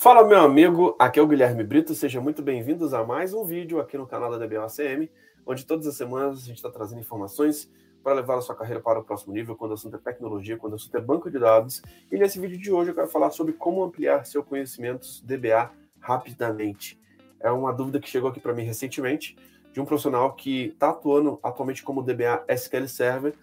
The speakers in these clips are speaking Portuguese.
Fala, meu amigo, aqui é o Guilherme Brito, sejam muito bem-vindos a mais um vídeo aqui no canal da DBOCM, onde todas as semanas a gente está trazendo informações para levar a sua carreira para o próximo nível, quando o assunto é tecnologia, quando o assunto é banco de dados. E nesse vídeo de hoje eu quero falar sobre como ampliar seu conhecimento DBA rapidamente. É uma dúvida que chegou aqui para mim recentemente, de um profissional que está atuando atualmente como DBA SQL Server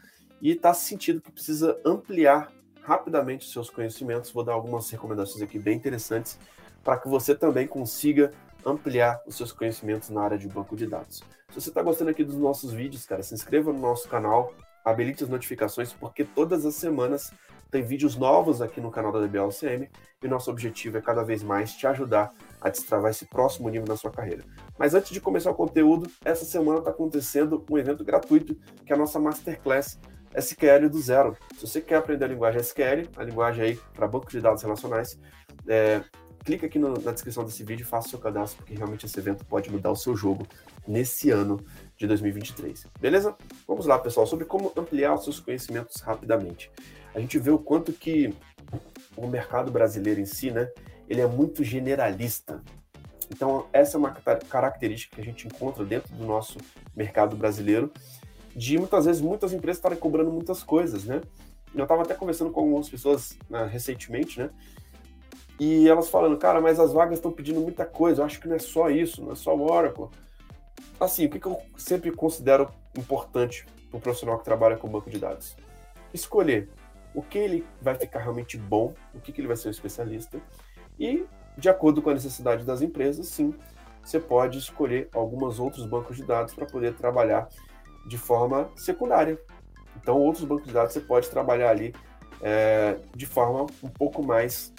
e está sentindo que precisa ampliar rapidamente seus conhecimentos. Vou dar algumas recomendações aqui bem interessantes para que você também consiga ampliar os seus conhecimentos na área de banco de dados. Se você está gostando aqui dos nossos vídeos, cara, se inscreva no nosso canal, habilite as notificações, porque todas as semanas tem vídeos novos aqui no canal da DBLCM e nosso objetivo é cada vez mais te ajudar a destravar esse próximo nível na sua carreira. Mas antes de começar o conteúdo, essa semana está acontecendo um evento gratuito, que é a nossa Masterclass SQL do zero. Se você quer aprender a linguagem SQL, a linguagem aí para banco de dados relacionais, é, clica aqui no, na descrição desse vídeo faça o seu cadastro, porque realmente esse evento pode mudar o seu jogo nesse ano de 2023. Beleza? Vamos lá, pessoal, sobre como ampliar os seus conhecimentos rapidamente. A gente vê o quanto que o mercado brasileiro em si, né, ele é muito generalista. Então, essa é uma característica que a gente encontra dentro do nosso mercado brasileiro de muitas vezes muitas empresas estarem cobrando muitas coisas, né? Eu estava até conversando com algumas pessoas né, recentemente, né? E elas falando, cara, mas as vagas estão pedindo muita coisa, eu acho que não é só isso, não é só o Oracle. Assim, o que, que eu sempre considero importante para o profissional que trabalha com banco de dados? Escolher o que ele vai ficar realmente bom, o que, que ele vai ser um especialista, e, de acordo com a necessidade das empresas, sim, você pode escolher alguns outros bancos de dados para poder trabalhar de forma secundária. Então, outros bancos de dados você pode trabalhar ali é, de forma um pouco mais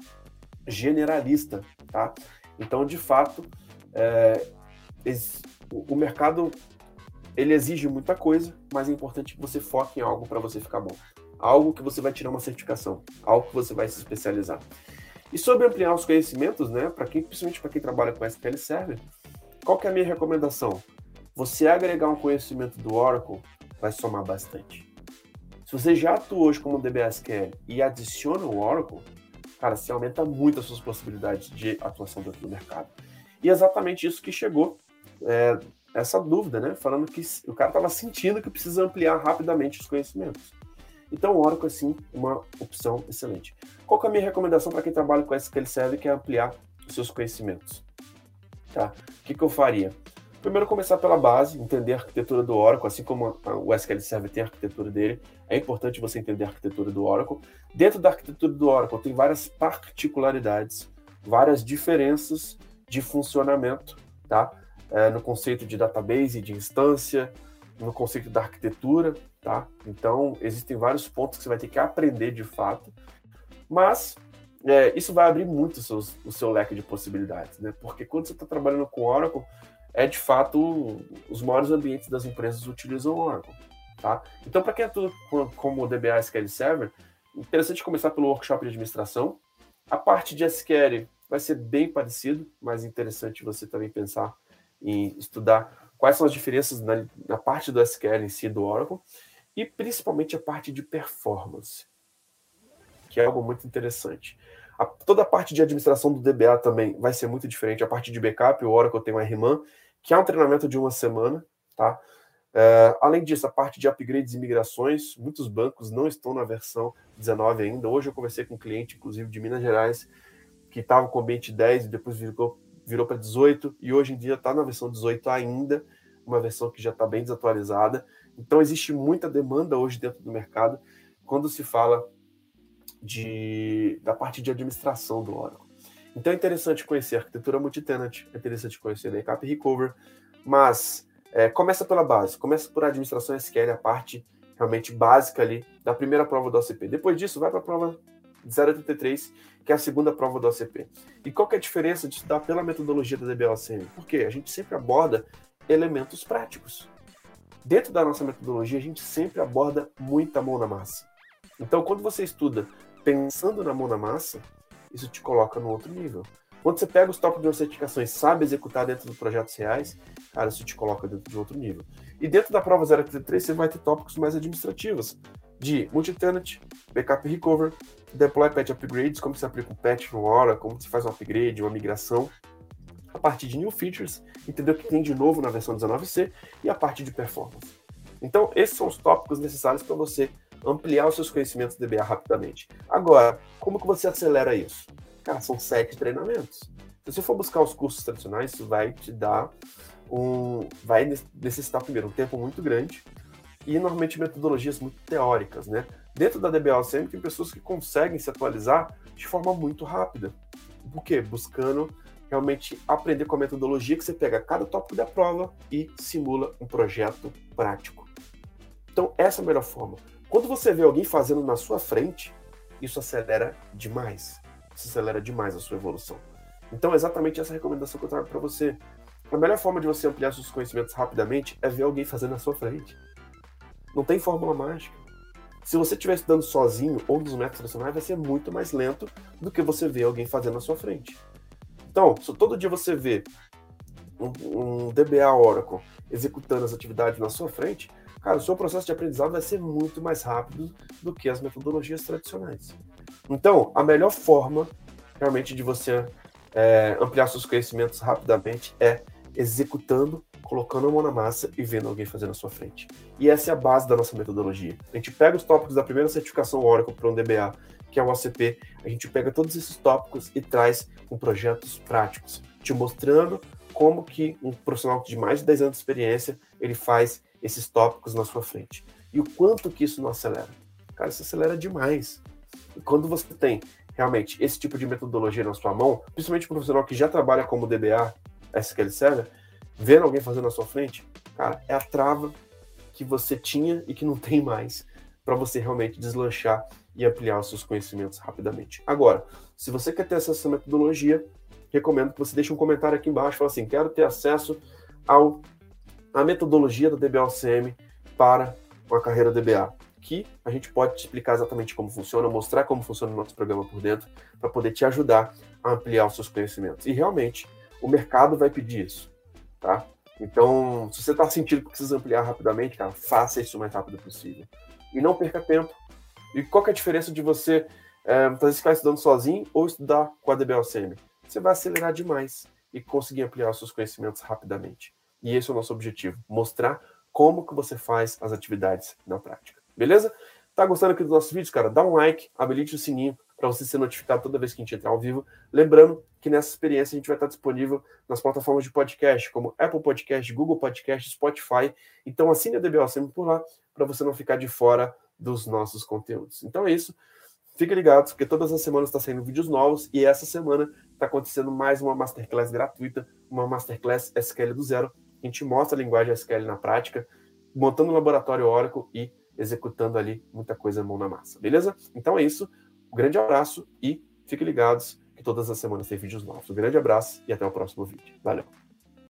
generalista, tá? Então, de fato, é, o mercado ele exige muita coisa, mas é importante que você foque em algo para você ficar bom. Algo que você vai tirar uma certificação, algo que você vai se especializar. E sobre ampliar os conhecimentos, né, para quem, principalmente para quem trabalha com SQL Server, qual que é a minha recomendação? Você agregar um conhecimento do Oracle vai somar bastante. Se você já atua hoje como DBSQL e adiciona o Oracle, cara, você aumenta muito as suas possibilidades de atuação dentro do mercado. E é exatamente isso que chegou, é, essa dúvida, né? Falando que o cara estava sentindo que precisa ampliar rapidamente os conhecimentos. Então, o Oracle é sim uma opção excelente. Qual é a minha recomendação para quem trabalha com SQL Server que é ampliar os seus conhecimentos? Tá? O que, que eu faria? Primeiro, começar pela base, entender a arquitetura do Oracle, assim como o SQL Server tem a arquitetura dele, é importante você entender a arquitetura do Oracle. Dentro da arquitetura do Oracle, tem várias particularidades, várias diferenças de funcionamento, tá? É, no conceito de database, de instância, no conceito da arquitetura, tá? Então, existem vários pontos que você vai ter que aprender de fato, mas é, isso vai abrir muito o seu, o seu leque de possibilidades, né? Porque quando você está trabalhando com Oracle, é de fato os maiores ambientes das empresas utilizam o Oracle. Tá? Então, para quem atua como o DBA SQL Server, interessante começar pelo workshop de administração. A parte de SQL vai ser bem parecido, mas interessante você também pensar em estudar quais são as diferenças na, na parte do SQL em si do Oracle e principalmente a parte de performance, que é algo muito interessante. A, toda a parte de administração do DBA também vai ser muito diferente. A parte de backup, o Oracle tem o RMAN, que é um treinamento de uma semana, tá? É, além disso, a parte de upgrades e migrações, muitos bancos não estão na versão 19 ainda. Hoje eu conversei com um cliente, inclusive de Minas Gerais, que estava com o ambiente 10 e depois virou, virou para 18, e hoje em dia está na versão 18 ainda, uma versão que já está bem desatualizada. Então existe muita demanda hoje dentro do mercado quando se fala de, da parte de administração do Oracle. Então é interessante conhecer arquitetura multitenant, é interessante conhecer backup recover, mas é, começa pela base, começa por administração SQL, a parte realmente básica ali da primeira prova do OCP. Depois disso, vai para a prova 083, que é a segunda prova do OCP. E qual que é a diferença de estudar pela metodologia da DBLCM? Porque a gente sempre aborda elementos práticos. Dentro da nossa metodologia, a gente sempre aborda muita mão na massa. Então, quando você estuda pensando na mão na massa, isso te coloca no outro nível. Quando você pega os tópicos de certificação e sabe executar dentro dos projetos reais, cara, isso te coloca dentro de outro nível. E dentro da prova 033 você vai ter tópicos mais administrativos, de multi-tenant, backup recover, deploy patch upgrades, como se aplica um patch no hora, como se faz um upgrade, uma migração, a parte de new features, entender o que tem de novo na versão 19c e a parte de performance. Então, esses são os tópicos necessários para você ampliar os seus conhecimentos de DBA rapidamente. Agora, como que você acelera isso? Cara, são sete treinamentos. Se você for buscar os cursos tradicionais, isso vai te dar um. vai necessitar, primeiro, um tempo muito grande e normalmente metodologias muito teóricas, né? Dentro da DBA tem pessoas que conseguem se atualizar de forma muito rápida. Por quê? Buscando realmente aprender com a metodologia que você pega cada tópico da prova e simula um projeto prático. Então, essa é a melhor forma. Quando você vê alguém fazendo na sua frente, isso acelera demais. Isso acelera demais a sua evolução. Então, é exatamente essa recomendação que eu trago para você. A melhor forma de você ampliar seus conhecimentos rapidamente é ver alguém fazendo na sua frente. Não tem fórmula mágica. Se você estiver estudando sozinho ou nos métodos tradicionais, vai ser muito mais lento do que você ver alguém fazendo na sua frente. Então, se todo dia você vê um, um DBA Oracle executando as atividades na sua frente, cara, o seu processo de aprendizado vai ser muito mais rápido do que as metodologias tradicionais. Então, a melhor forma realmente de você é, ampliar seus conhecimentos rapidamente é executando, colocando a mão na massa e vendo alguém fazer na sua frente. E essa é a base da nossa metodologia. A gente pega os tópicos da primeira certificação Oracle para um DBA que é o OCP, a gente pega todos esses tópicos e traz com projetos práticos, te mostrando como que um profissional de mais de 10 anos de experiência, ele faz esses tópicos na sua frente. E o quanto que isso não acelera? Cara, isso acelera demais. E quando você tem realmente esse tipo de metodologia na sua mão, principalmente um profissional que já trabalha como DBA, SQL Server, vendo alguém fazendo na sua frente, cara, é a trava que você tinha e que não tem mais para você realmente deslanchar e ampliar os seus conhecimentos rapidamente. Agora, se você quer ter acesso a essa metodologia, recomendo que você deixe um comentário aqui embaixo, fala assim, quero ter acesso ao a metodologia do DBOCM para uma carreira DBA, que a gente pode te explicar exatamente como funciona, mostrar como funciona o nosso programa por dentro, para poder te ajudar a ampliar os seus conhecimentos. E realmente, o mercado vai pedir isso, tá? Então, se você está sentindo que precisa ampliar rapidamente, cara, faça isso o mais rápido possível. E não perca tempo, e qual é a diferença de você é, ficar estudando sozinho ou estudar com a DBLCM? Você vai acelerar demais e conseguir ampliar os seus conhecimentos rapidamente. E esse é o nosso objetivo, mostrar como que você faz as atividades na prática. Beleza? Tá gostando aqui dos nossos vídeos, cara? Dá um like, habilite o sininho para você ser notificado toda vez que a gente entrar ao vivo. Lembrando que nessa experiência a gente vai estar disponível nas plataformas de podcast, como Apple Podcast, Google Podcast, Spotify. Então assine a DBOCM por lá para você não ficar de fora dos nossos conteúdos. Então é isso. Fique ligado, porque todas as semanas está saindo vídeos novos e essa semana está acontecendo mais uma masterclass gratuita, uma masterclass SQL do zero. A gente mostra a linguagem SQL na prática, montando um laboratório Oracle e executando ali muita coisa mão na massa, beleza? Então é isso. Um grande abraço e fiquem ligados que todas as semanas tem vídeos novos. Um grande abraço e até o próximo vídeo. Valeu!